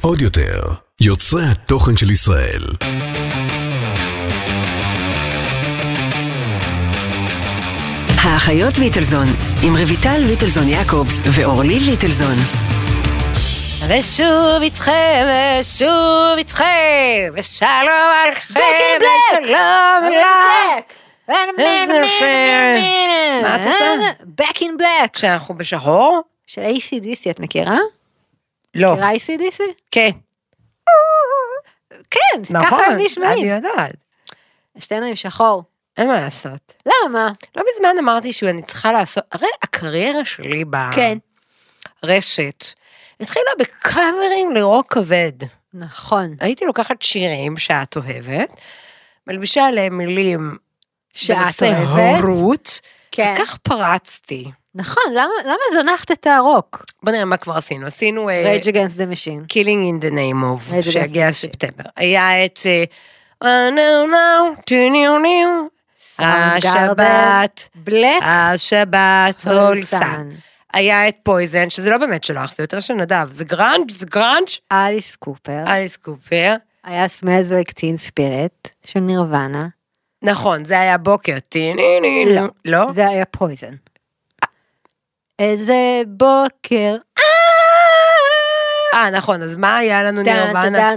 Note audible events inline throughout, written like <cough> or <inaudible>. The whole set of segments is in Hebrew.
עוד יותר, יוצרי התוכן של ישראל. האחיות ליטלזון, עם רויטל ליטלזון יעקובס ואורלי ליטלזון. ושוב איתכם, ושוב איתכם, ושלום עליכם, Black in black. ושלום לך. איזה יפה. מה את רוצה? Back in black. כשאנחנו בשחור? של ACDC, את מכירה? לא. מכירה ACDC? כן. כן, נכון. ככה הם נשמעים. אני יודעת. שתינו עם שחור. אין מה לעשות. למה? לא מזמן אמרתי שאני צריכה לעשות, הרי הקריירה שלי כן. ברשת התחילה בקאברים לרוק כבד. נכון. הייתי לוקחת שירים שאת אוהבת, מלבישה עליהם מילים שאת אוהבת. הורות, כן. וכך פרצתי. נכון, למה למה זנחת את הרוק? בוא נראה מה כבר עשינו. עשינו אה, Rage Against the Machine. Killing in the name of, Rage. ספטמבר. היה את Oh, no, no, to new new, השבת, בלק השבת, הולסן. היה את פויזן, שזה לא באמת שלך, זה יותר של נדב, זה גראנץ', זה גראנץ', אליס קופר. אליס קופר. היה Smells Like Teen Spirit של נירוונה. נכון, זה היה בוקר, טי-ני-ני, לא. לא? זה היה פויזן. איזה בוקר. אה, נכון, אז מה היה לנו נירוונה?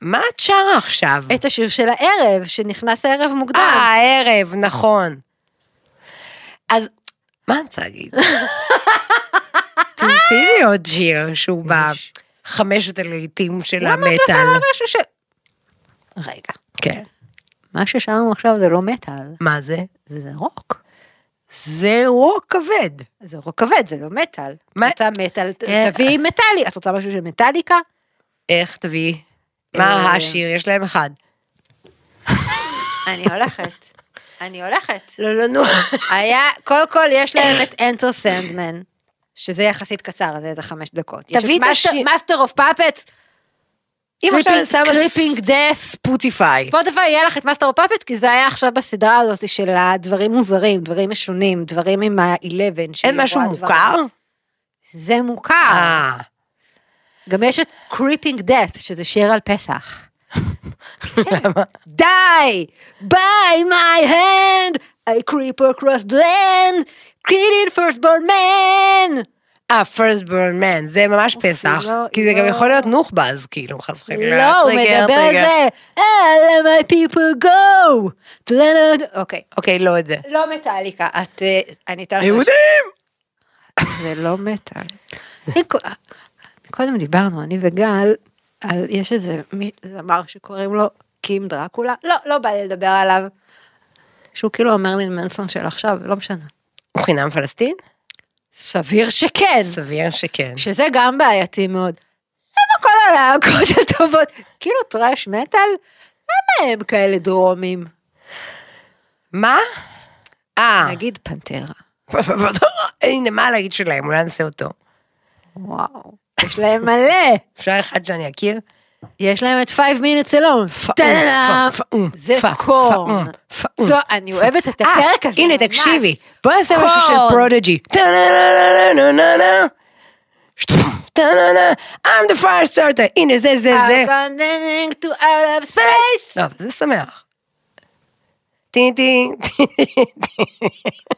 מה את שרה עכשיו? את השיר של הערב, שנכנס הערב אה, מוקדם. הערב, נכון. אז, מה אני רוצה להגיד? תמצאי לי עוד שיר שהוא בחמשת הלעיתים של למה את לא המטאל. שמה משהו ש... רגע, כן. מה ששמענו עכשיו זה לא מטאל, מה זה? זה רוק. זה רוק כבד. זה רוק כבד, זה לא מטאל. מה- רוצה מטאל, אה. תביאי מטאלי. את רוצה משהו של מטאליקה? איך תביאי? מה אה. השיר? יש להם אחד. אני הולכת. אני הולכת. לא, לא, נו. היה, קודם כל יש להם את Enter Sandman, שזה יחסית קצר, זה איזה חמש דקות. תביאי את השיר. Master of Puppets, אם עכשיו אני שמה Creeping Death. ספוטיפיי. ספוטיפיי יהיה לך את Master of Puppets, כי זה היה עכשיו בסדרה הזאת של הדברים מוזרים, דברים משונים, דברים עם ה-11. אין משהו מוכר? זה מוכר. אה. גם יש את Creeping Death, שזה שיר על פסח. למה? די! by my hand, I creep across the land, created firstborn man! אה, first burn man, זה ממש פסח. לא, כי זה גם לא. יכול להיות נוח'באז, כאילו, חס וחלילה. לא, הוא מדבר על. זה. אה, let my people go! אוקיי, אוקיי, לא את זה. לא מטאליקה, את... אה, אני אתן לך... יהודים! זה לא מטאל. קודם דיברנו, אני וגל, על, יש איזה זמר שקוראים לו קים דרקולה, לא, לא בא לי לדבר עליו. שהוא כאילו המרלין מנסון של עכשיו, לא משנה. הוא חינם פלסטין? סביר שכן. סביר שכן. שזה גם בעייתי מאוד. למה כל הלהקות הטובות, כאילו טראש מטאל, למה הם כאלה דרומים? מה? אה, נגיד פנטרה. הנה, מה להגיד שלהם? אולי נעשה אותו. וואו. יש להם מלא. אפשר אחד שאני אכיר? יש להם את 5 minutes alone. זה קורן. אני אוהבת את הפרק הזה. אה, הנה. תקשיבי. בואי נעשה משהו של. פרודג'י. I'm the fire starter. הנה, זה, זה, זה. I'm condemning to out of space. טוב, זה שמח. טי טי.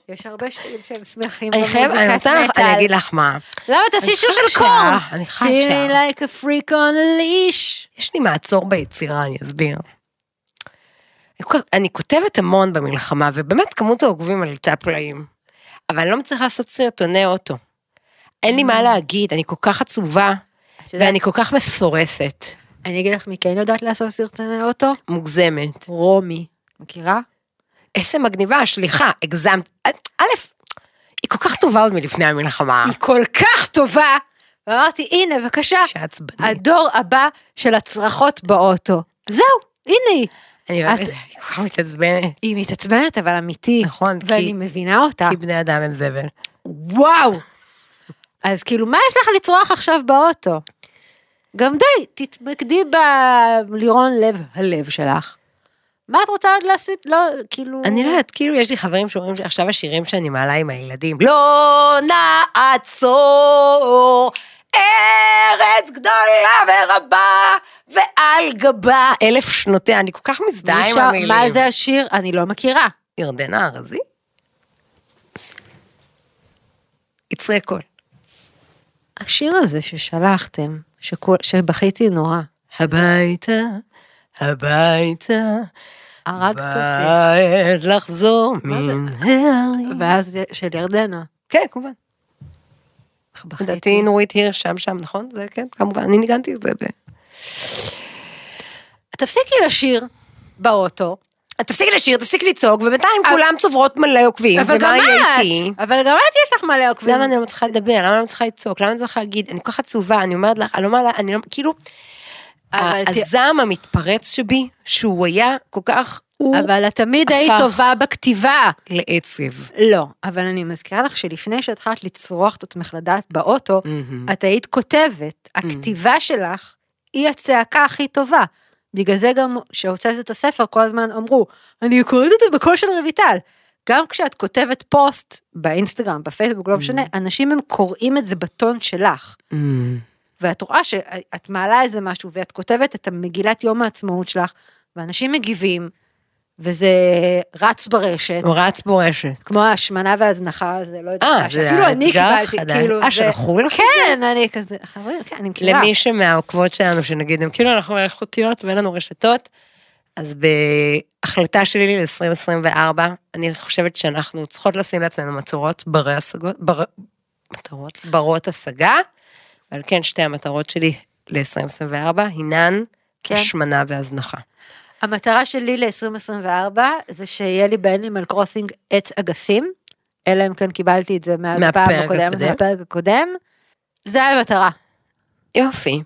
יש הרבה שירים שהם שמחים אני חייבת, אני במוזיקת רוצה אני מטאל. אגיד לך מה. למה תעשי שיר של קורן? אני חשה. Feeling like a freak on a leash. יש לי מעצור ביצירה, אני אסביר. אני כותבת המון במלחמה, ובאמת כמות העוקבים עלתה פלאים. אבל אני לא מצליחה לעשות סרטוני אוטו. אין לי מה להגיד, אני כל כך עצובה, ואני כל כך מסורסת. אני אגיד לך מי כן יודעת לעשות סרטוני אוטו? מוגזמת. רומי. מכירה? איזה מגניבה, סליחה, הגזמת. א', היא כל כך טובה עוד מלפני המלחמה. היא כל כך טובה. ואמרתי, הנה, בבקשה. הדור הבא של הצרחות באוטו. זהו, הנה היא. אני אוהבת, את- היא כל כך מתעצבנת. היא מתעצבנת, אבל אמיתי. נכון, כי- ואני מבינה אותה. כי בני אדם הם זבל. וואו. אז כאילו, מה יש לך לצרוח עכשיו באוטו? גם די, תתמקדי בלירון לב הלב שלך. מה את רוצה עוד להסיט? לא, כאילו... אני לא יודעת, כאילו יש לי חברים שאומרים שעכשיו השירים שאני מעלה עם הילדים, לא נעצור, ארץ גדולה ורבה, ועל גבה אלף שנותיה, אני כל כך מזדהה עם המילים. מה זה השיר? אני לא מכירה. ירדנה ארזי? יצרי קול. השיר הזה ששלחתם, שכול, שבכיתי נורא, הביתה, הביתה, הרגת אותי. בעת לחזור? מן הערים. ואז של ירדנה. כן, כמובן. לדעתי נורית הירש שם שם, נכון? זה כן, כמובן, אני ניגנתי את זה. ב... תפסיקי לשיר באוטו, תפסיקי לשיר, תפסיקי לצעוק, ובינתיים כולם צוברות מלא עוקבים, ומה יהיה איתי? אבל גם את יש לך מלא עוקבים. למה אני לא מצליחה לדבר? למה אני לא מצליחה לצעוק? למה אני לא צריכה להגיד? אני כל כך עצובה, אני אומרת לך, אני לא מעלה, אני לא, כאילו, הזעם המתפרץ שבי, שהוא היה כל כך, הוא אבל את תמיד היית. טובה בכתיבה. לעצב. לא, אבל אני מזכירה לך שלפני שהתחלת לצרוח את עצמך לדעת באוטו, את היית כותבת, הכתיבה שלך היא הצעקה הכי טובה. בגלל זה גם כשהוצאת את הספר כל הזמן אמרו, אני קוראת את זה בקול של רויטל. גם כשאת כותבת פוסט באינסטגרם, בפייסבוק, לא משנה, אנשים הם קוראים את זה בטון שלך. ואת רואה שאת מעלה איזה משהו ואת כותבת את המגילת יום העצמאות שלך, ואנשים מגיבים, וזה רץ ברשת. הוא רץ ברשת. כמו ההשמנה וההזנחה, זה לא יודעת, אה, זה שאפילו אני קיבלתי. כאילו, אה, זה, שלחו לך את כן, אני כזה, חברים, כן, אני מכירה. למי שמהעוקבות שלנו, שנגיד, הם כאילו אנחנו איכותיות ואין לנו רשתות, אז בהחלטה שלי ל-2024, אני חושבת שאנחנו צריכות לשים לעצמנו מטרות ברי השגות, בר... מטרות, ברות השגה, אבל כן, שתי המטרות שלי ל-2024 הינן כן. השמנה והזנחה. המטרה שלי ל-2024 זה שיהיה לי באנימל קרוסינג עץ אגסים, אלא אם כן קיבלתי את זה מהפעם הקודמת, הקודם. מהפרק הקודם. זה המטרה. יופי.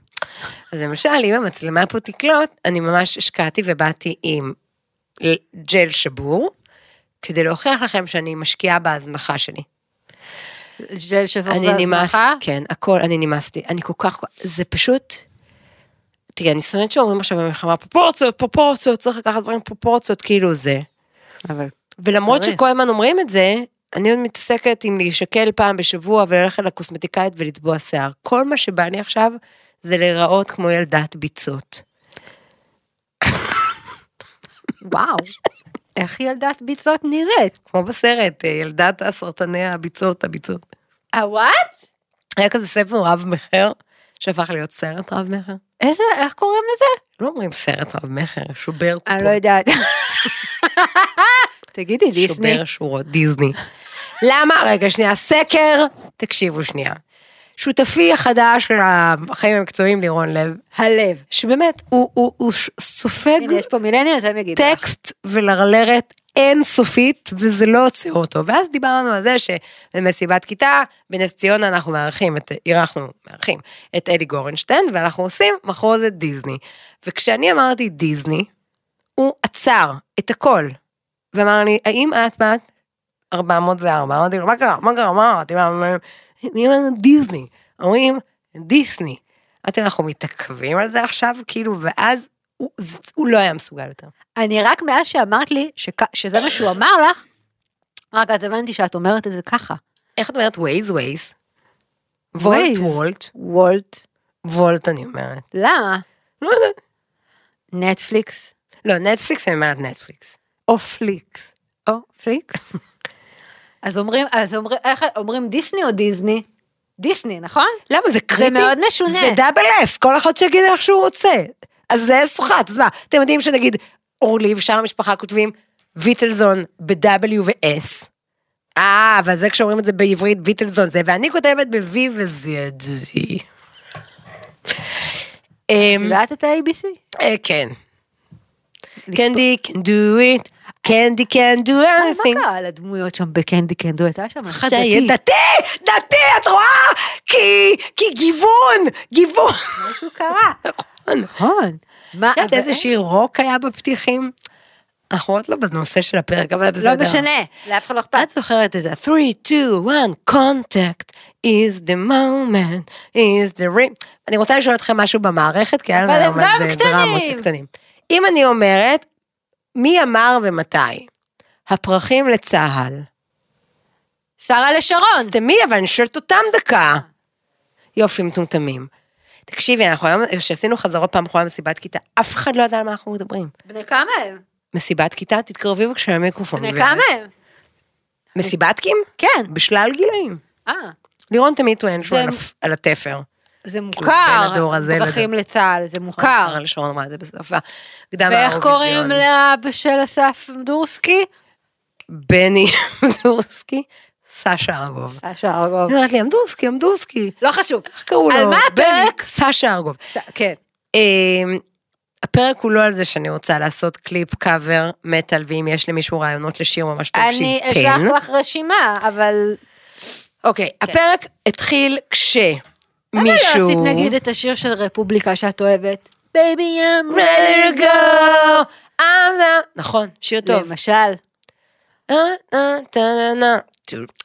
אז למשל, אם המצלמה פה תקלוט, אני ממש השקעתי ובאתי עם ג'ל שבור, כדי להוכיח לכם שאני משקיעה בהזנחה שלי. ג'ל שבור זה אני נמאס, הזנחה. כן, הכל, אני נמאסתי, אני כל כך, זה פשוט, תראי, אני שונאת שאומרים עכשיו במלחמה פרופורציות, פרופורציות, צריך לקחת דברים פרופורציות, כאילו זה. אבל ולמרות צריך. שכל הזמן אומרים את זה, אני עוד מתעסקת עם להישקל פעם בשבוע וללכת לקוסמטיקאית ולצבוע שיער. כל מה שבא לי עכשיו זה להיראות כמו ילדת ביצות. וואו, איך ילדת ביצות נראית? כמו בסרט, אה, ילדת הסרטני הביצות, הביצות. הוואט? היה כזה ספר רב מכר, שהפך להיות סרט רב מכר. איזה, איך קוראים לזה? לא אומרים סרט רב מכר, שובר קופות. אני לא יודעת. <laughs> תגידי, דיסני. שובר שורות, דיסני. למה? רגע, שנייה, סקר, תקשיבו שנייה. שותפי החדש של החיים המקצועיים, לירון לב, הלב. שבאמת, הוא, הוא, הוא סופג הנה, יש פה מילניאל, זה הם יגידו. טקסט ולרלרת אינסופית, וזה לא עוצר אותו. ואז דיברנו על זה שבמסיבת כיתה, בנס ציונה אנחנו מארחים את, אירחנו, מארחים את אלי גורנשטיין, ואנחנו עושים מחרוזת דיסני. וכשאני אמרתי דיסני, הוא עצר את הכל, ואמר לי, האם את בת 404? אמרתי לו, מה קרה? מה קרה? מה מי אמרנו דיסני? אומרים, דיסני. אמרתי, אנחנו מתעכבים על זה עכשיו, כאילו, ואז הוא, זה, הוא לא היה מסוגל יותר. אני רק מאז שאמרת לי שכ- שזה מה שהוא אמר לך, רק אז הבנתי שאת אומרת את זה ככה. איך את אומרת ווייז ווייז? וולט. וולט, וולט. וולט אני אומרת. למה? לא יודעת. נטפליקס. לא, נטפליקס אני אומרת נטפליקס. או פליקס. או פליקס. אז אומרים, אז אומרים, איך, אומרים דיסני או דיסני? דיסני, נכון? למה זה קריטי? מאוד משונה. זה דאבל אס, כל אחד שיגיד איך שהוא רוצה. אז זה אס אחת, אז מה, אתם יודעים שנגיד אורלי ושאר המשפחה כותבים ויטלזון ב-W ו-S. אה, אבל זה כשאומרים את זה בעברית ויטלזון זה, ואני כותבת ב-V ו-Z. את יודעת את ה-ABC? אה, כן. קנדי can do it, קנדי can do מה anything. קרה לדמויות שם בקנדי קנדו? הייתה שם שיהיה דתי. דתי, דתי, את רואה? כי, כי גיוון, גיוון. משהו קרה. נכון. נכון. מה, את יודעת איזה שיר רוק היה בפתיחים? אנחנו עוד לא בנושא של הפרק, אבל בסדר. לא משנה, לאף אחד לא את אכפת. זוכרת את זה? 3, 2, 1, contact is the moment, is the ring. אני רוצה לשאול אתכם משהו במערכת, כי היה לנו היום על זה. דרמות קטנים. אם אני אומרת, מי אמר ומתי? הפרחים לצה"ל. שרה לשרון. סתמי, אבל אני שואלת אותם דקה. יופי, מטומטמים. תקשיבי, אנחנו היום, כשעשינו חזרות פעם אחרונה במסיבת כיתה, אף אחד לא ידע על מה אנחנו מדברים. בני כמה הם? מסיבת כיתה, תתקרבי בבקשה למיקרופון. בני. כמה הם? מסיבת קים? כן. בשלל גילאים. אה, לירון תמיד טוען שהוא על התפר. זה בין מוכר. הדור הזה פרחים לצה"ל, זה מוכר. שרה לשרון אמרה את זה בשפה. ואיך. קוראים לאבא של אסף דורסקי? בני <laughs> אמדורסקי, סשה ארגוב. סשה ארגוב. היא אומרת לי, אמדורסקי, אמדורסקי. לא חשוב. איך קראו לו? על מה הפרק? סשה ארגוב. כן. אמ, הפרק הוא לא על זה שאני רוצה לעשות קליפ קאבר מטאל, ואם יש למישהו רעיונות לשיר ממש טוב, אני שייתן. אשלח לך רשימה, אבל... אוקיי, הפרק התחיל כשמישהו... למה לא עשית נגיד את השיר של רפובליקה שאת אוהבת? Baby I'm ready to go, I'm the... נכון, שיר טוב. למשל. אה, אה,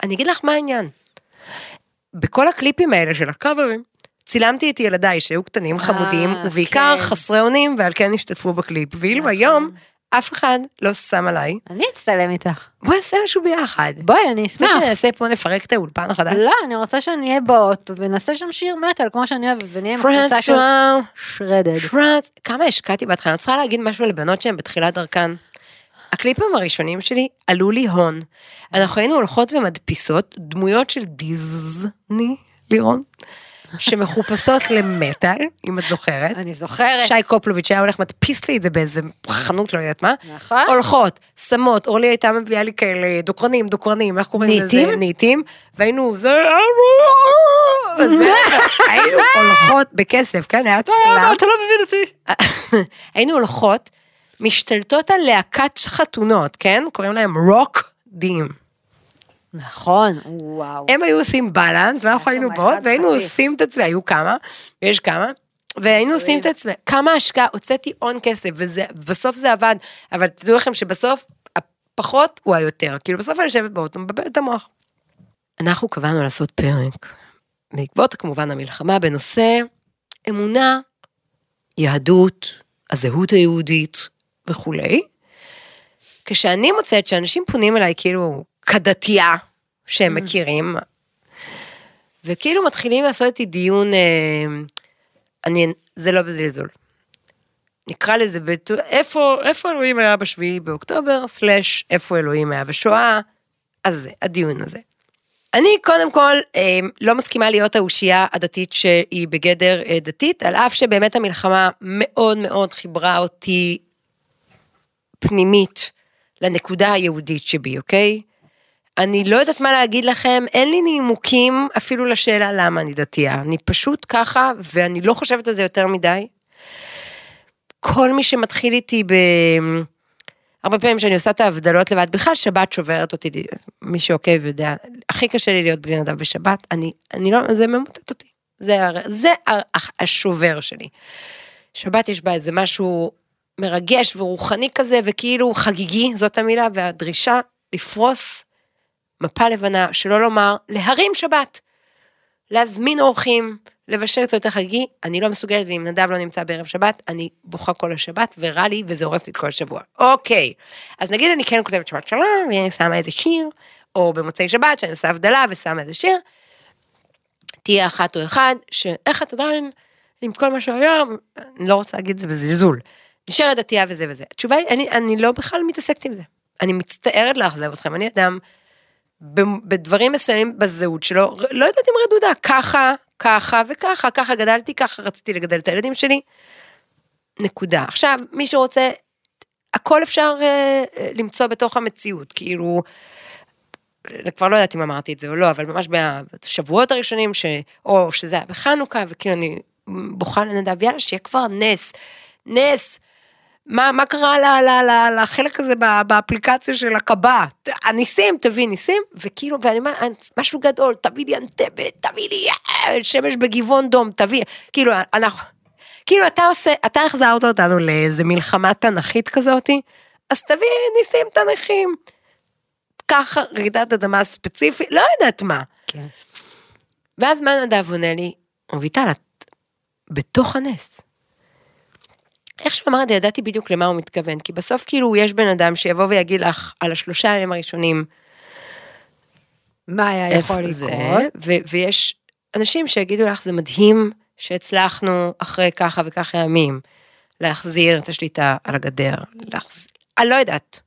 אני אגיד לך מה העניין. בכל הקליפים האלה של הקאברים, צילמתי את ילדיי שהיו קטנים, חמודים, אה, ובעיקר כן. חסרי אונים, ועל כן השתתפו בקליפ. ואילו היום, אף אחד לא שם עליי, אני אצטלם איתך. בואי נעשה משהו ביחד. בואי, אני רוצה אשמח. שנעשה פה, נפרק את האולפן החדש? לא, אני רוצה שנהיה באוטו ונעשה שם שיר מטאל כמו שאני אוהבת, ונהיה עם הקבוצה של שרדד. פרט, כמה השקעתי בהתחלה, אני צריכה להגיד משהו לבנות שהן בתחילת דרכן. הקליפים הראשונים שלי עלו לי הון. אנחנו היינו הולכות ומדפיסות דמויות של דיזני, לירון, שמחופשות למטאל, אם את זוכרת. אני זוכרת. שי קופלוביץ' היה הולך מדפיס לי את זה באיזה חנות, לא יודעת מה. נכון. הולכות, שמות, אורלי הייתה מביאה לי כאלה דוקרנים, דוקרנים, איך קוראים לזה? ניטים? ניטים. והיינו, זה... היינו הולכות בכסף, כן? היה צלם. אתה לא מבין אותי. היינו הולכות, משתלטות על להקת חתונות, כן? קוראים להם רוק דים. נכון, וואו. הם היו עושים בלנס, ואנחנו היינו באות, והיינו. עושים את עצמנו, היו כמה, ויש כמה, והיינו עושים את עצמנו, כמה השקעה, הוצאתי הון כסף, ובסוף זה עבד, אבל תדעו לכם שבסוף, הפחות הוא היותר, כאילו בסוף אני יושבת באוטו, מבלבלת את המוח. אנחנו קבענו לעשות פרק, בעקבות כמובן המלחמה, בנושא אמונה, יהדות, הזהות היהודית וכולי. כשאני מוצאת שאנשים פונים אליי כאילו כדתייה שהם מכירים, וכאילו מתחילים לעשות איתי דיון, אה, אני, זה לא בזלזול. נקרא לזה, בת... איפה, איפה אלוהים היה בשביעי באוקטובר, סלאש איפה אלוהים היה בשואה, אז זה, הדיון הזה. אני קודם כל אה, לא מסכימה להיות האושייה הדתית שהיא בגדר אה, דתית, על אף שבאמת המלחמה מאוד מאוד חיברה אותי פנימית לנקודה היהודית שבי, אוקיי? אני לא יודעת מה להגיד לכם, אין לי נימוקים אפילו לשאלה למה אני דתייה. אני פשוט ככה, ואני לא חושבת על זה יותר מדי. כל מי שמתחיל איתי ב... הרבה פעמים כשאני עושה את ההבדלות לבד, בכלל שבת שוברת אותי, מי שעוקב יודע, הכי קשה לי להיות בלי נדב בשבת, אני, אני לא, זה ממוטט אותי. זה, זה השובר שלי. שבת יש בה איזה משהו מרגש ורוחני כזה, וכאילו חגיגי, זאת המילה, והדרישה לפרוס מפה לבנה, שלא לומר, להרים שבת. להזמין אורחים, לבשל קצת יותר חגיגי, אני לא מסוגלת, ואם נדב לא נמצא בערב שבת, אני בוכה כל השבת, ורע לי, וזה הורס לי את כל השבוע. אוקיי, אז נגיד אני כן כותבת שבת שלום, ואני שמה איזה שיר, או במוצאי שבת, שאני עושה הבדלה ושמה איזה שיר, תהיה אחת או אחד, שאיך את עדיין, עם כל מה שהיה, אני לא רוצה להגיד את זה בזלזול, נשארת דתייה וזה וזה. התשובה היא, אני, אני לא בכלל מתעסקת עם זה. אני מצטערת לאכזב אתכם, אני אדם, בדברים מסוימים בזהות שלו, לא יודעת אם רדודה, ככה, ככה וככה, ככה גדלתי, ככה רציתי לגדל את הילדים שלי. נקודה. עכשיו, מי שרוצה, הכל אפשר אה, למצוא בתוך המציאות, כאילו, כבר לא יודעת אם אמרתי את זה או לא, אבל ממש בשבועות הראשונים, ש... או שזה היה בחנוכה, וכאילו אני בוכה לנדב, יאללה, שיהיה כבר נס, נס. מה, מה קרה ל, ל, ל, לחלק הזה באפליקציה של הקב"א? הניסים, תביא ניסים, וכאילו, ואני אומר, משהו גדול, תביא לי אנטבת, תביא לי אה, שמש בגבעון דום, תביא, כאילו, אנחנו, כאילו, אתה עושה, אתה החזרת אותנו לאיזה מלחמה תנכית כזאתי, אז תביא ניסים תנכים. ככה רעידת אדמה ספציפית, לא יודעת מה. כן. ואז מה נדב עונה לי, רויטל, את בתוך הנס. איך שהוא אמר את זה, ידעתי בדיוק למה הוא מתכוון, כי בסוף כאילו יש בן אדם שיבוא ויגיד לך על השלושה ימים הראשונים, מה היה יכול לקרות? ו- ויש אנשים שיגידו לך, זה מדהים שהצלחנו אחרי ככה וככה ימים להחזיר את השליטה על הגדר, להחז... אני לא יודעת.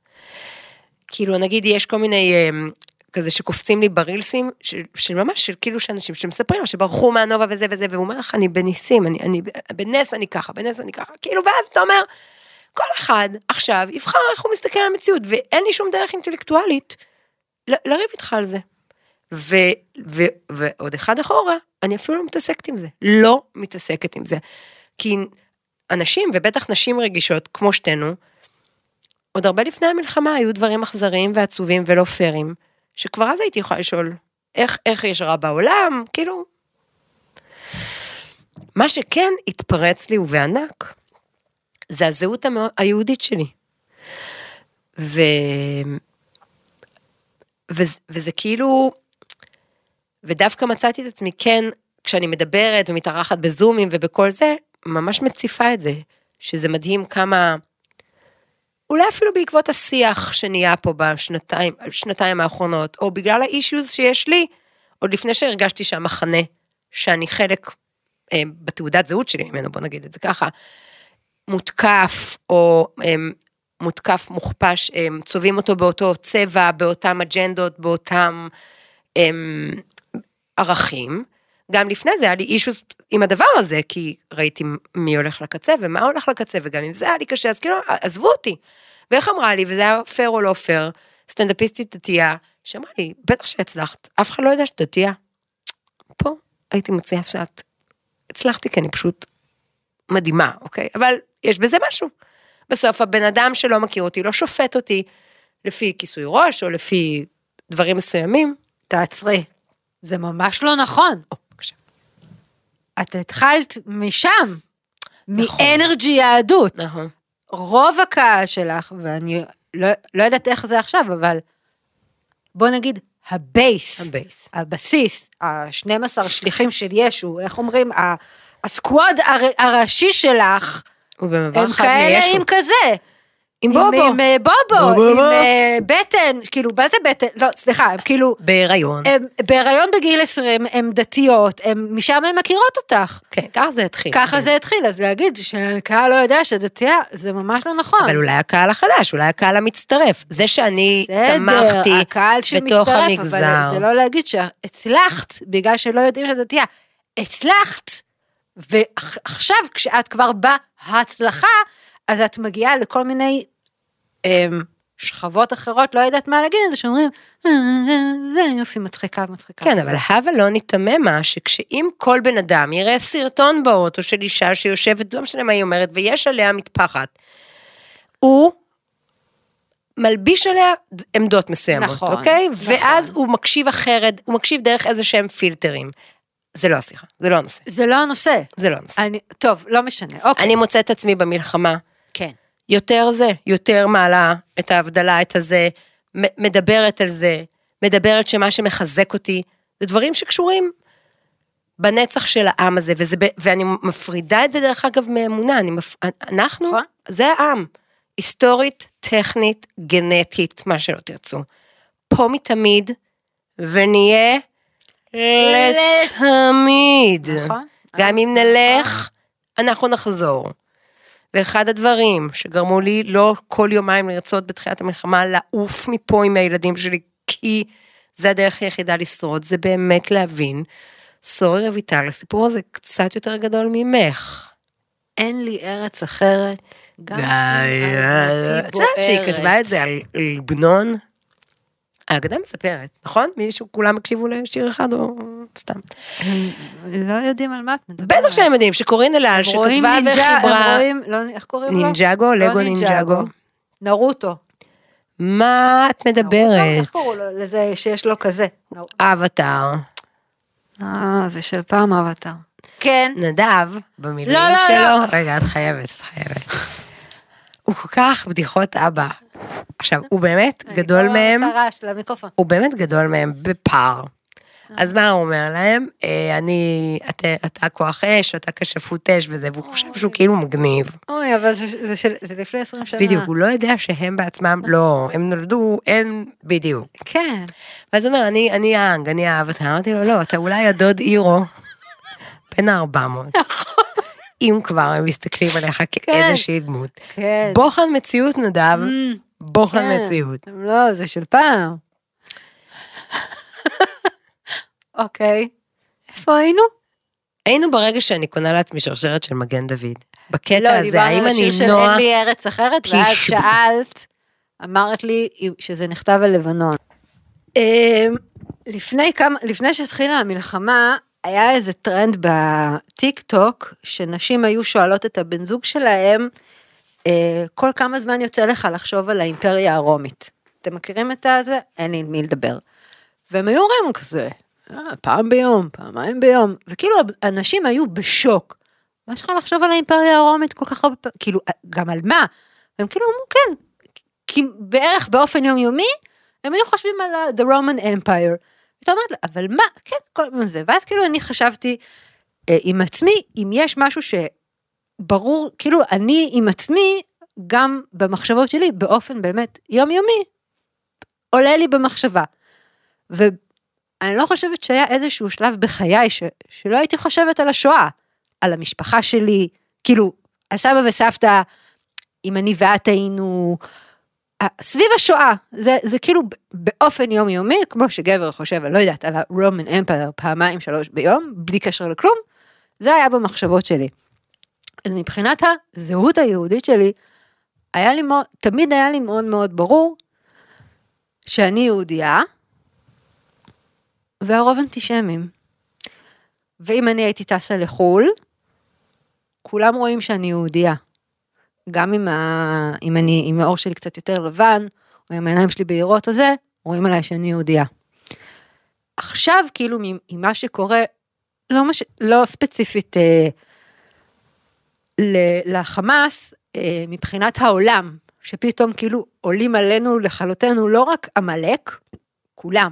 כאילו, נגיד, יש כל מיני, אמ, כזה שקופצים לי ברילסים, של, ממש, של כאילו שאנשים שמספרים שברחו מהנובה וזה וזה, והוא אומר לך, אני בניסים, אני, אני, בנס אני ככה, בנס אני ככה, כאילו, ואז אתה אומר, כל אחד עכשיו יבחר איך הוא מסתכל על המציאות, ואין לי שום דרך אינטלקטואלית לריב איתך על זה. ו, ו, ועוד אחד אחורה, אני אפילו לא מתעסקת עם זה. לא מתעסקת עם זה. כי אנשים, ובטח נשים רגישות, כמו שתינו, עוד הרבה לפני המלחמה היו דברים אכזריים ועצובים ולא פיירים, שכבר אז הייתי יכולה לשאול, איך, איך יש רע בעולם? כאילו... מה שכן התפרץ לי ובענק, זה הזהות היהודית שלי. ו... וזה, וזה כאילו, ודווקא מצאתי את עצמי, כן, כשאני מדברת ומתארחת בזומים ובכל זה, ממש מציפה את זה, שזה מדהים כמה, אולי אפילו בעקבות השיח שנהיה פה בשנתיים שנתיים האחרונות, או בגלל האישיוז שיש לי, עוד לפני שהרגשתי שהמחנה, שאני חלק אה, בתעודת זהות שלי ממנו, בוא נגיד את זה ככה, מותקף, או אה, מותקף, מוכפש, אה, צובעים אותו באותו צבע, באותם אג'נדות, באותם אה, ערכים. גם לפני זה היה לי אישוס עם הדבר הזה, כי ראיתי מי הולך לקצה ומה הולך לקצה, וגם אם זה היה לי קשה, אז כאילו, עזבו אותי. ואיך אמרה לי, וזה היה פייר או לא פייר, סטנדאפיסטית דתייה, שאמרה לי, בטח שהצלחת, אף אחד לא יודע שאת דתייה. פה הייתי מציעה שאת הצלחתי, כי אני פשוט מדהימה, אוקיי? אבל יש בזה משהו. בסוף הבן אדם שלא מכיר אותי, לא שופט אותי לפי כיסוי ראש, או לפי דברים מסוימים. תעצרי. זה ממש לא נכון. את התחלת משם, נכון. מאנרג'י יהדות. נכון. רוב הקהל שלך, ואני לא, לא יודעת איך זה עכשיו, אבל בוא נגיד, ה base, ה base. הבסיס, ה-12 שליחים של ישו, איך אומרים, ה squad הר- הראשי שלך, הם כאלה לישו. עם כזה. עם בובו. עם אה, בובו, בובו. עם אה, בטן, כאילו, מה זה בטן? לא, סליחה, הם כאילו, בהיריון. הם בהיריון בגיל 20, הן דתיות, הם, משם הן מכירות אותך. כן, ככה זה התחיל. ככה כן. זה התחיל, אז להגיד שהקהל לא יודע שאת דתייה, זה ממש לא נכון. אבל אולי הקהל החדש, אולי הקהל המצטרף. זה שאני צמחתי בתוך המגזר. אבל זה לא להגיד שהצלחת בגלל שלא יודעים שאת דתייה. הצלחת, ועכשיו כשאת כבר בהצלחה, אז את מגיעה לכל מיני שכבות אחרות, לא יודעת מה להגיד, אז שאומרים, "אה, זה- זה יופי, מצחיקה, מצחיקה. כן, וזה." אבל הבה לא ניתממה שכשאם כל בן אדם יראה סרטון באוטו של אישה שיושבת, לא משנה מה היא אומרת, ויש עליה מטפחת, הוא מלביש עליה עמדות מסוימות, נכון, אוקיי? נכון. ואז הוא מקשיב אחרת, הוא מקשיב דרך איזה שהם פילטרים. זה לא השיחה, זה לא הנושא, זה לא הנושא. זה לא הנושא. אני, טוב, לא משנה, אוקיי. אני מוצאת את עצמי במלחמה, כן. יותר זה, יותר מעלה את ההבדלה, את הזה, מדברת על זה, מדברת שמה שמחזק אותי, זה דברים שקשורים בנצח של העם הזה, וזה, ואני מפרידה את זה דרך אגב מאמונה, אני מפ... אנחנו, נכון. זה העם, היסטורית, טכנית, גנטית, מה שלא תרצו. פה מתמיד, ונהיה לתמיד. נכון. גם אם נלך, אנחנו נחזור. ואחד הדברים שגרמו לי לא כל יומיים לרצות בתחילת המלחמה לעוף מפה עם הילדים שלי, כי זה הדרך היחידה לשרוד, זה באמת להבין, סורי רויטל, הסיפור הזה קצת יותר גדול ממך. אין לי ארץ אחרת. גם אם את אדמתי יודעת שהיא. כתבה את זה על בנון? האגדה מספרת, נכון? מישהו, כולם הקשיבו לשיר אחד או סתם? הם לא יודעים על מה את מדברת. בטח שהם יודעים, שקורין רואים שכתבה נינג'ה, הם וחיברה רואים, לא, איך קוראים לו? נינג'אגו, לא לגו נינג'אגו. נרוטו. מה את מדברת? איך קראו לו? לזה שיש לו כזה. אבטאר. אה, זה של פעם אבטר. כן. נדב, במילים לא, לא, שלו, לא. רגע, את חייבת, את חייבת. הוא כל כך בדיחות אבא. עכשיו, הוא באמת גדול אני מהם. הוא באמת גדול מהם בפער. אז מה הוא אומר להם? אה, אני, אתה- כוח אש, אתה כשפות אש וזה, והוא חושב שהוא כאילו מגניב. אוי, אבל זה- לפני 20 שנה. בדיוק, הוא לא יודע שהם בעצמם, לא, הם נולדו, אין, בדיוק. כן. ואז הוא אומר, אני, האנג, אני האבטר. אמרתי לו, לא, אתה אולי הדוד אירו, <laughs> בן ה-400. אם כבר הם מסתכלים עליך כאיזושהי דמות. כן. בוחן מציאות נדב, Mm, בוחן כן. מציאות. לא, זה של פעם. אוקיי. איפה היינו? היינו ברגע שאני קונה לעצמי שרשרת של מגן דוד. בקטע לא, הזה, דיברנו האם על השיר אני של נועה, אין לי ארץ אחרת, ואז תשמע. שאלת, אמרת לי שזה נכתב על לבנון. אמ, לפני כמה, לפני שהתחילה המלחמה, היה איזה טרנד בטיק טוק, שנשים היו שואלות את הבן זוג שלהם, אה, כל כמה זמן יוצא לך לחשוב על האימפריה הרומית. אתם מכירים את הזה? אין לי מי לדבר. והם היו אומרים כזה, "אה, פעם ביום, פעמיים ביום, וכאילו אנשים היו בשוק. מה יש לך לחשוב על האימפריה הרומית כל כך הרבה פעמים? כאילו, גם על מה? והם כאילו אמרו, כן, כי בערך באופן יומיומי, הם היו חושבים על ה- The Roman Empire. ואתה אומרת אבל מה, כן, כל הזמן זה. ואז כאילו אני חשבתי אה, עם עצמי, אם יש משהו שברור, כאילו אני עם עצמי, גם במחשבות שלי, באופן באמת יומיומי, עולה לי במחשבה. ואני לא חושבת שהיה איזשהו שלב בחיי ש, שלא הייתי חושבת על השואה, על המשפחה שלי, כאילו, על סבא וסבתא, אם אני ואת היינו, אה, סביב השואה, זה, זה כאילו באופן יומיומי, כמו שגבר חושב, אני לא יודעת, על ה-Roman Empire פעמיים שלוש ביום, בלי קשר לכלום, זה היה במחשבות שלי. אז מבחינת הזהות היהודית שלי, היה לי מאוד, תמיד היה לי מאוד מאוד ברור שאני יהודייה, והרוב אנטישמים. ואם אני הייתי טסה לחו"ל, כולם רואים שאני יהודייה. גם אם, ה... אם אני, אם העור שלי קצת יותר לבן, או אם העיניים שלי בהירות או זה, רואים עליי שאני יהודייה. עכשיו, כאילו, עם עם מה שקורה, לא, מש... לא ספציפית אה, ל- לחמאס, אה, מבחינת העולם, שפתאום כאילו עולים עלינו לכלותנו לא רק עמלק, כולם.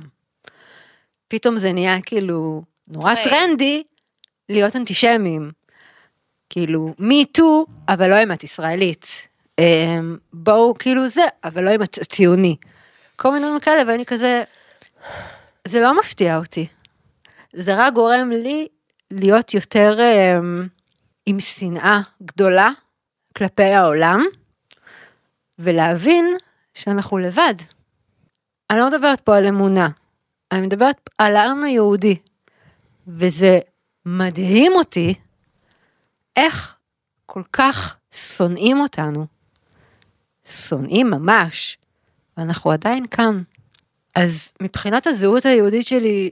פתאום זה נהיה כאילו נורא טרנד. טרנדי להיות אנטישמים. כאילו, me too, אבל לא אם את ישראלית. אמ, בואו, כאילו זה, אבל לא אם את ציוני. כל מיני דברים כאלה, ואני כזה, זה לא מפתיע אותי. זה רק גורם לי להיות יותר אמ, עם שנאה גדולה כלפי העולם, ולהבין שאנחנו לבד. אני לא מדברת פה על אמונה, אני מדברת על העם היהודי. וזה מדהים אותי איך כל כך שונאים אותנו. שונאים ממש, ואנחנו עדיין כאן. אז מבחינת הזהות היהודית שלי,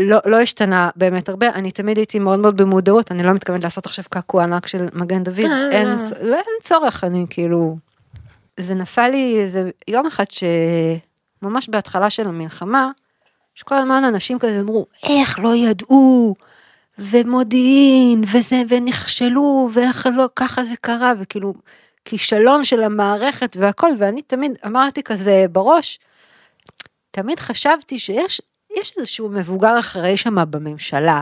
לא, לא השתנה באמת הרבה, אני תמיד הייתי מאוד מאוד במודעות, אני לא מתכוונת לעשות עכשיו קעקוע ענק של מגן דוד, אה, אין, לא. צ- לא, אין צורך, אני כאילו... זה נפל לי איזה יום אחד שממש בהתחלה של המלחמה, שכל הזמן אנשים כזה אמרו, איך לא ידעו, ומודיעין, וזה, ונכשלו, ואיך לא, ככה זה קרה, וכאילו, כישלון של המערכת והכל, ואני תמיד אמרתי כזה בראש, תמיד חשבתי שיש יש איזשהו מבוגר אחראי שם בממשלה,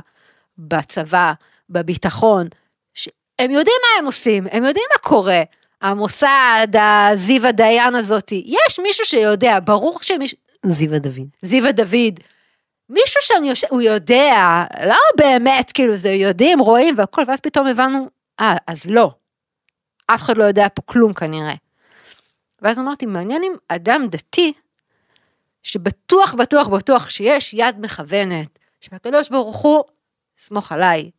בצבא, בביטחון, שהם יודעים מה הם עושים, הם יודעים מה קורה. המוסד, הזיו הדיין הזאתי, יש מישהו שיודע, ברור שמישהו, זיווה דוד. זיווה דוד, מישהו שם יושב, הוא יודע, לא באמת, כאילו, זה יודעים, רואים והכל, ואז פתאום הבנו, אה, אז לא. אף אחד לא יודע פה כלום כנראה. ואז אמרתי, מעניין אם אדם דתי, שבטוח, בטוח, בטוח שיש יד מכוונת, שהקדוש ברוך הוא, סמוך עליי.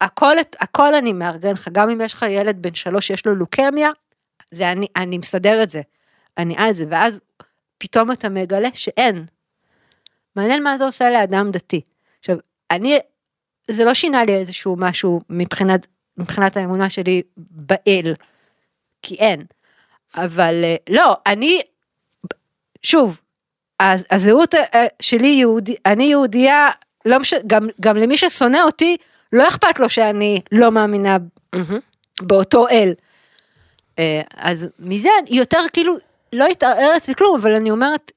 הכל, הכל אני מארגן לך, גם אם יש לך ילד בן שלוש שיש לו לוקמיה, זה אני, אני מסדר את זה. אני על זה, ואז פתאום אתה מגלה שאין. מעניין מה זה עושה לאדם דתי. עכשיו, אני, זה לא שינה לי איזשהו משהו מבחינת, מבחינת האמונה שלי באל, כי אין. אבל אה, לא, אני, שוב, הז- הזהות אה, שלי יהודי, אני יהודייה, לא מש... גם, גם למי ששונא אותי, לא אכפת לו שאני לא מאמינה באותו אל. אה, אז מזה יותר כאילו, לא התערער אצלי כלום, אבל אני אומרת,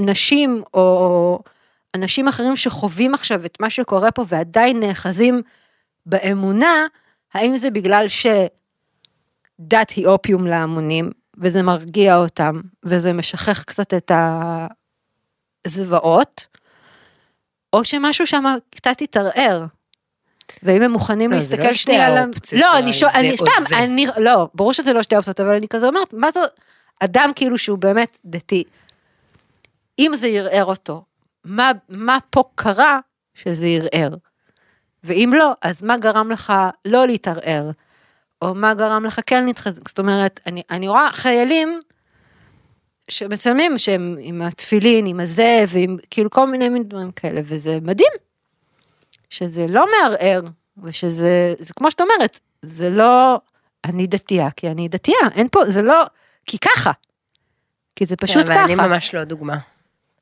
נשים או אנשים אחרים שחווים עכשיו את מה שקורה פה ועדיין נאחזים באמונה, האם זה בגלל שדת היא אופיום להמונים, וזה מרגיע אותם, וזה משכך קצת את הזוועות, או שמשהו שם קצת התערער. ואם הם מוכנים לא, להסתכל לא שנייה על... האופציות, לא, אולי אני שואל, אני סתם, זה. אני, לא, ברור שזה לא שתי אופציות, אבל אני כזה אומרת, מה זה, אדם כאילו שהוא באמת דתי, אם זה ערער אותו, מה, מה פה קרה שזה ערער? ואם לא, אז מה גרם לך לא להתערער? או מה גרם לך כן להתחזק? זאת אומרת, אני, אני רואה חיילים שמצלמים שהם עם התפילין, עם הזה, ועם כאילו כל מיני מין דברים כאלה, וזה מדהים. שזה לא מערער, ושזה, זה כמו שאת אומרת, זה לא, אני דתייה, כי אני דתייה, אין פה, זה לא, כי ככה. כי זה פשוט כן, ככה. אבל אני ממש לא דוגמה.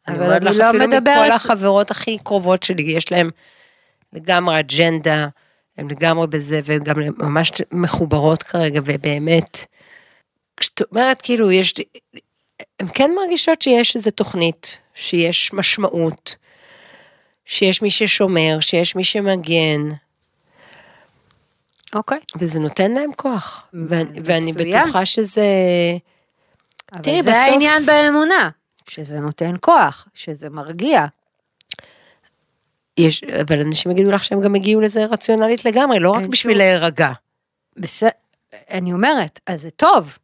אני אבל אני לך, לא אפילו מדברת- מכל החברות הכי קרובות שלי, יש להם לגמרי אג'נדה, הם לגמרי בזה, והן גם ממש מחוברות כרגע, ובאמת, כשאת אומרת, כאילו, יש, הן כן מרגישות שיש איזו תוכנית, שיש משמעות, שיש מי ששומר, שיש מי שמגן, אוקיי. וזה נותן להם כוח. ואני, ואני. בטוחה שזה... אבל תראי, זה בסוף- העניין באמונה, שזה נותן כוח, שזה מרגיע. יש, אבל אנשים יגידו לך שהם גם הגיעו לזה רציונלית לגמרי, לא רק בשביל שום- להירגע. בסדר, אני אומרת, אז זה טוב.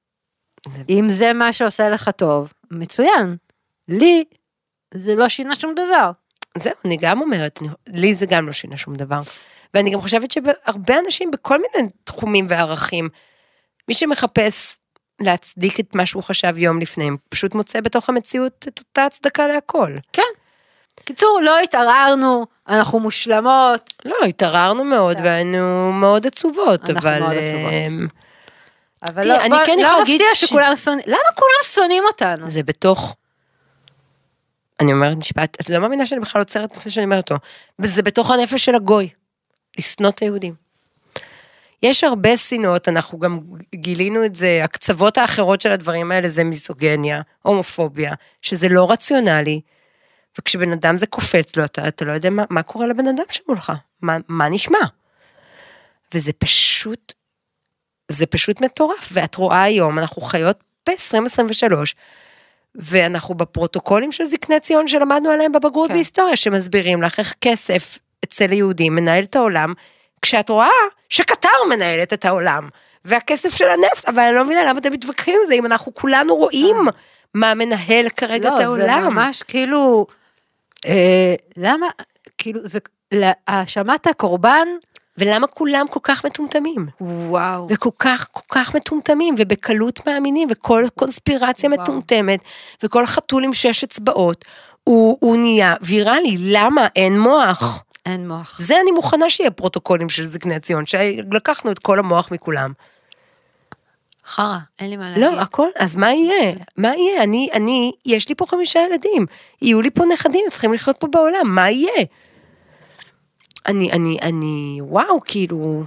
זה- אם זה מה שעושה לך טוב, מצוין. לי, זה לא שינה שום דבר. זהו, אני גם אומרת, אני, לי זה גם לא שינה שום דבר. ואני גם חושבת שהרבה אנשים בכל מיני תחומים וערכים, מי שמחפש להצדיק את מה שהוא חשב יום לפני, פשוט מוצא בתוך המציאות את אותה הצדקה להכל. קיצור, לא התערערנו, אנחנו מושלמות. לא, התערערנו מאוד כן. והיינו מאוד עצובות, אנחנו אבל... מאוד עצובות. אמ, אבל לא, אני כן לא יכולה להגיד מפתיע ש- שכולם שונאים, למה כולם שונאים אותנו? זה בתוך... אני אומרת משפט, את לא מאמינה שאני בכלל עוצרת לפני שאני אומרת אותו. וזה בתוך הנפש של הגוי, לשנוא את היהודים. יש הרבה שנאות, אנחנו גם גילינו את זה, הקצוות האחרות של הדברים האלה זה מיזוגניה, הומופוביה, שזה לא רציונלי, וכשבן אדם זה קופץ לו, אתה, אתה לא יודע מה, מה קורה לבן אדם שמולך, מה, מה נשמע. וזה פשוט, זה פשוט מטורף, ואת רואה היום, אנחנו חיות ב-2023, ואנחנו בפרוטוקולים של זקני ציון שלמדנו עליהם בבגרות כן. בהיסטוריה, שמסבירים לך איך כסף אצל היהודים מנהל את העולם, כשאת רואה שקטר מנהלת את העולם, והכסף של הנפט, אבל אני לא מבינה למה אתם מתווכחים עם זה, אם אנחנו כולנו רואים מה מנהל כרגע את לא, זה העולם. ממש כאילו, אה, למה, כאילו, זה, האשמת הקורבן, ולמה כולם כל כך מטומטמים? וואו. וכל כך, כל כך מטומטמים, ובקלות מאמינים, וכל קונספירציה וואו. מטומטמת, וכל חתול עם שש אצבעות, הוא, הוא נהיה ויראלי, למה אין מוח? אין מוח. זה אני מוכנה שיהיה פרוטוקולים של זקני ציון, שלקחנו את כל המוח מכולם. חרא, אין לי מה להגיד. לא, הכל, אז מה יהיה? מה יהיה? אני, אני, יש לי פה חמישה ילדים, יהיו לי פה נכדים, הם צריכים לחיות פה בעולם, מה יהיה? אני, אני, אני, וואו, כאילו,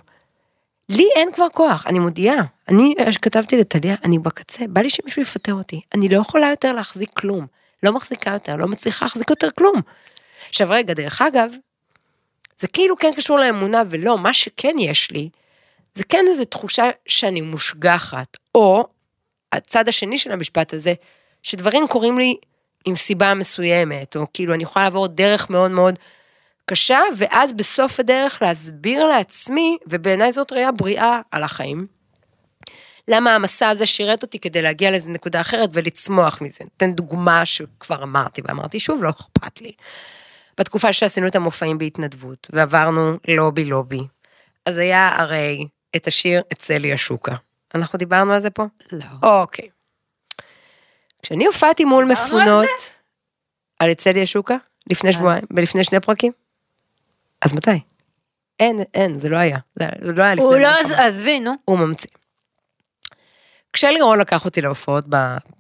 לי אין כבר כוח, אני מודיעה. אני כתבתי לטליה, אני בקצה, בא לי שמישהו יפטר אותי. אני לא יכולה יותר להחזיק כלום. לא מחזיקה יותר, לא מצליחה להחזיק יותר כלום. עכשיו רגע, דרך אגב, זה כאילו כן קשור לאמונה ולא, מה שכן יש לי, זה כן איזו תחושה שאני מושגחת, או הצד השני של המשפט הזה, שדברים קורים לי עם סיבה מסוימת, או כאילו אני יכולה לעבור דרך מאוד מאוד קשה, ואז בסוף הדרך להסביר לעצמי, ובעיניי זאת ראייה בריאה על החיים, למה המסע הזה שירת אותי כדי להגיע לאיזו נקודה אחרת ולצמוח מזה. אתן דוגמה שכבר אמרתי, ואמרתי שוב, לא אכפת לי. בתקופה שעשינו את המופעים בהתנדבות, ועברנו לובי לובי, אז היה הרי את השיר אצל ישוקה. אנחנו דיברנו על זה פה? לא. אוקיי. כשאני הופעתי מול מפונות, על אצל ישוקה, לפני על- שבועיים, ולפני שני פרקים, אז מתי? אין, אין, זה לא היה. זה לא היה לפני הוא לא. עזבי, נו. הוא ממציא. כשלירון לקח אותי להופעות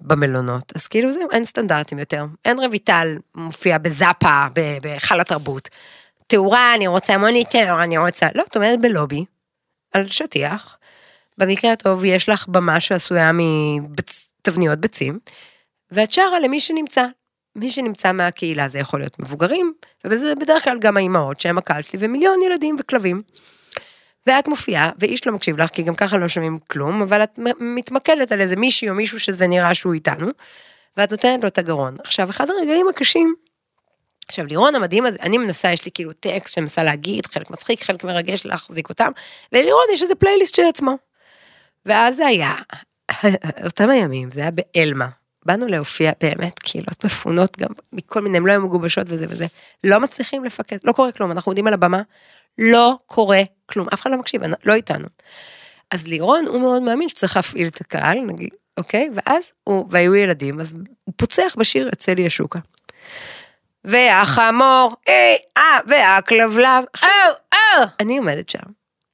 במלונות, אז כאילו זהו, אין סטנדרטים יותר. אין רויטל מופיע בזאפה, בהיכל התרבות. תאורה, אני רוצה מוניטר, אני רוצה... לא, את אומרת בלובי, על שטיח. במקרה הטוב יש לך במה שעשויה מתבניות ביצים, ואת שרה למי שנמצא. מי שנמצא מהקהילה זה יכול להיות מבוגרים, וזה בדרך כלל גם האימהות שהם הקהל שלי, ומיליון ילדים וכלבים. ואת מופיעה, ואיש לא מקשיב לך, כי גם ככה לא שומעים כלום, אבל את מתמקדת על איזה מישהי או מישהו שזה נראה שהוא איתנו, ואת נותנת לו את הגרון. עכשיו, אחד הרגעים הקשים, עכשיו, לירון המדהים הזה, אני מנסה, יש לי כאילו טקסט שאני מנסה להגיד, חלק מצחיק, חלק מרגש להחזיק אותם, וללירון יש איזה פלייליסט של עצמו. ואז זה היה, <laughs> אותם הימים, זה היה באלמה. באנו להופיע באמת קהילות מפונות גם מכל מיני, הם לא היו מגובשות וזה וזה. לא מצליחים לפקד, לא קורה כלום, אנחנו עומדים על הבמה, לא קורה כלום, אף אחד לא מקשיב, לא איתנו. אז לירון, הוא מאוד מאמין שצריך להפעיל את הקהל, נגיד, אוקיי? ואז הוא, והיו ילדים, אז הוא פוצח בשיר אצל ישוקה. והחמור, אה, אה, והכלבלב. עכשיו, או, או, אני עומדת שם,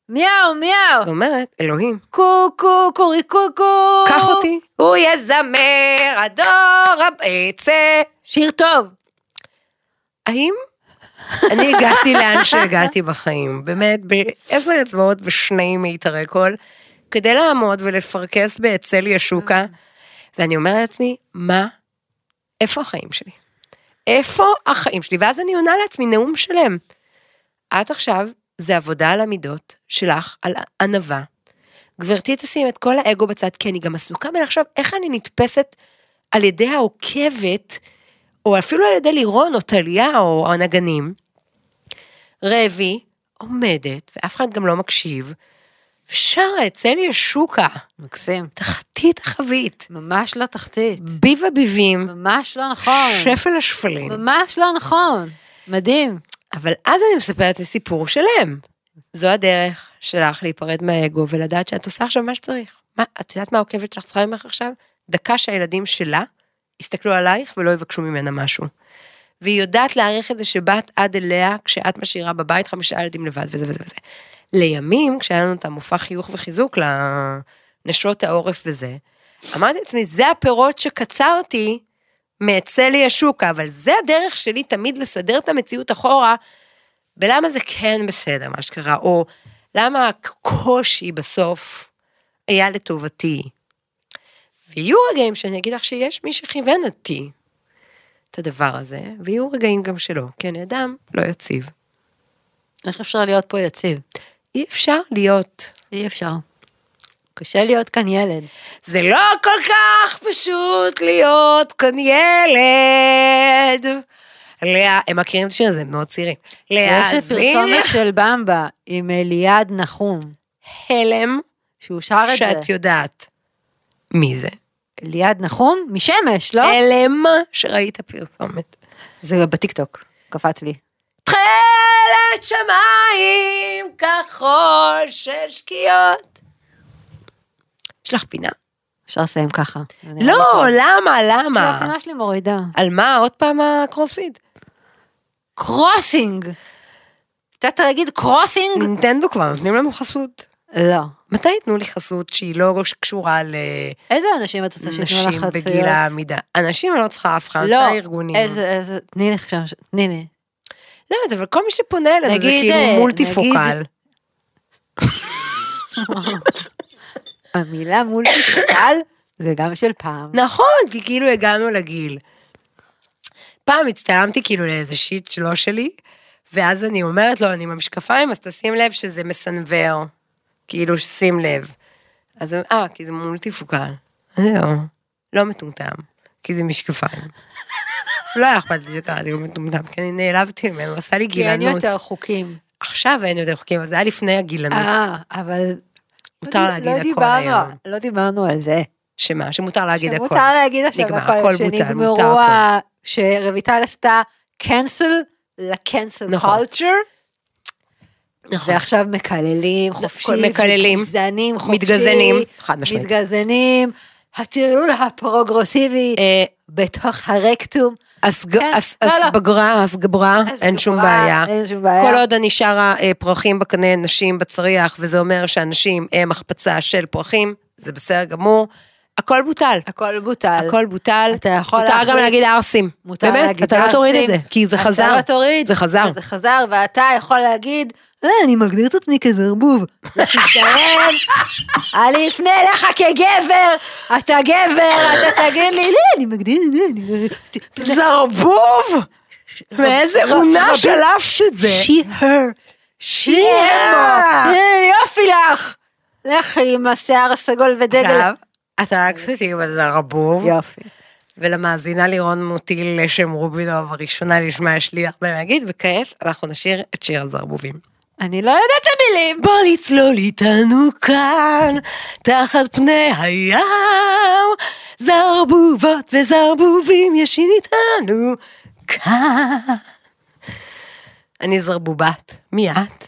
מיהו, מיהו. ואומרת, אלוהים, קוקו, קורי קוקו. קח אותי, הוא יזמר, הדור הבצע. שיר טוב. האם אני הגעתי לאן שהגעתי בחיים, באמת, בעשר אצבעות ושני מיתרי קול, כדי לעמוד ולפרכס באצל ישוקה, ואני אומרת לעצמי, מה, איפה החיים שלי? איפה החיים שלי? ואז אני עונה לעצמי נאום שלם. את עכשיו, זה עבודה על המידות שלך, על ענווה. גברתי תשים את כל האגו בצד, כי אני גם עסוקה בלחשוב איך אני נתפסת על ידי העוקבת, או אפילו על ידי לירון או טליה או הנגנים. רבי עומדת, ואף אחד גם לא מקשיב, ושרה אצל ישוקה, מקסים. תחתית החבית, ממש לא תחתית. ביב הביבים, ממש לא נכון. שפל השפלים. ממש לא נכון. מדהים. אבל אז אני מספרת מסיפור שלם. זו הדרך שלך להיפרד מהאגו ולדעת שאת עושה עכשיו מה שצריך. מה, את יודעת מה העוקבת שלך צריכה ממך עכשיו? דקה שהילדים שלה יסתכלו עלייך ולא יבקשו ממנה משהו. והיא יודעת להעריך את זה שבאת עד אליה כשאת משאירה בבית חמישה ילדים לבד וזה וזה וזה. לימים, כשהיה לנו את המופע חיוך וחיזוק לנשות העורף וזה, אמרתי לעצמי, זה הפירות שקצרתי מאצל ישוקה, אבל זה הדרך שלי תמיד לסדר את המציאות אחורה, ולמה זה כן בסדר, מה שקרה, או למה הקושי בסוף היה לטובתי. ויהיו רגעים שאני אגיד לך שיש מי שכיוון אותי את הדבר הזה, ויהיו רגעים גם שלא, כי אני אדם לא יציב. איך אפשר להיות פה יציב? אי אפשר להיות. אי אפשר. קשה להיות כאן ילד. זה לא כל כך פשוט להיות כאן ילד. לאה, הם מכירים את השיר הזה, הם מאוד צעירים. יש את להאזין פרסומת של במבה עם אליעד נחום, להלם שהוא שר את זה. שאת יודעת מי זה. אליעד נחום? משמש, לא? הלם שראית פרסומת. זה בטיקטוק, קפץ לי. תכלת שמיים כחול של שקיעות. יש לך פינה? אפשר לסיים ככה. לא, טוב. למה, כי למה? הפינה שלי מורידה. על מה? עוד פעם הקרוספיד? קרוסינג! קצת להגיד קרוסינג? נינטנדו כבר נותנים לנו חסות. לא. מתי ייתנו לי חסות שהיא לא קשורה איזה אנשים את רוצה שייתנו לך חסויות? בגיל העמידה? אנשים אני לא צריכה אף אחד, לא, ארגונים. איזה, איזה, תני לי עכשיו, תני לי. לא יודעת, אבל כל מי שפונה אלינו זה כאילו אה, מולטיפוקל. <laughs> המילה מולטיפוקל זה גם של פעם. נכון, כי כאילו הגענו לגיל. פעם הצטלמתי כאילו לאיזה שיט שלו שלי, ואז אני אומרת לו, אני עם המשקפיים, אז תשים לב שזה מסנוור. כאילו, שים לב. אז הוא, אה, כי זה מולטיפוקל. זהו, לא מטומטם, כי זה משקפיים. לא היה אכפת לי שקראתי לו מטומטם, כי אני נעלבתי ממנו, עשה לי כי אין גילנות. יותר חוקים. עכשיו אין יותר חוקים, אבל זה היה לפני הגילנות. אה, אבל... מותר להגיד לא הכל היום. לא דיברנו על זה. שמה? שמותר להגיד הכל. שמותר להגיד עכשיו נגמר, הכל, שנגמרו. ה- שרויטל עשתה cancel ל-cancel נכון. culture, נכון. ועכשיו מקללים חופשי, מקללים, מתגזנים חופשי, מתגזנים, חד משמעית. מתגזנים, הטרלול הפרוגרסיבי אה, בתוך הרקטום, הסג- כן, לא, לא. הסבגרה, הסגברה, אין שום בעיה. אין שום בעיה. כל עוד אני שרה אה, פרחים בקנה נשים בצריח, וזה אומר שאנשים הם החפצה של פרחים, זה בסדר גמור. הכל בוטל. הכל בוטל. הכל בוטל. אתה יכול מותר גם להחליט- להגיד ערסים. מותר באמת, להגיד אתה לא תוריד את זה, ערסים. כי זה חזר. אתה לא תוריד. זה חזר. זה חזר, ואתה יכול להגיד, אה, אני מגדיר את עצמי כזרבוב. <laughs> תזדהן, אני אפנה אליך כגבר, אתה גבר, אתה תגיד לי, לא, אני מגדיר, לא. זרבוב! מאיזה עונה שלפת את זה? she her. she אה, יופי לך. לכי עם השיער הסגול ודגל. אתה עשיתי עם הזרבוב, יופי. ולמאזינה לירון מוטיל לשם רובינוב הראשונה לשמה יש לי הרבה להגיד, וכעת אנחנו נשאיר את שיר הזרבובים. אני לא יודעת את המילים. בוא נצלול איתנו כאן, תחת פני הים, זרבובות וזרבובים ישין איתנו כאן. אני זרבובת, מי את?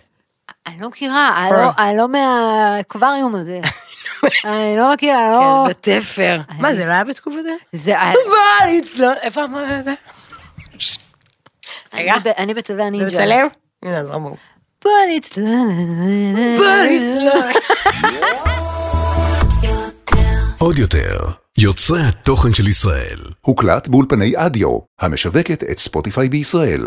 אני לא מכירה, אני לא- אני לא מהאקווריום הזה. <laughs> אני לא מכירה, לא... כן, בתפר. מה, זה לא היה בתקופתך? זה... <laughs> נצלול, איפה מה? רגע, אני ב- אני בצבע זה נינג'ה. מצלם? הנה הזרבוב. בוא נצלול. בוא נצלול. עוד יותר, יוצרי התוכן של ישראל. הוקלט באולפני אדיו, המשווקת את ספוטיפיי בישראל.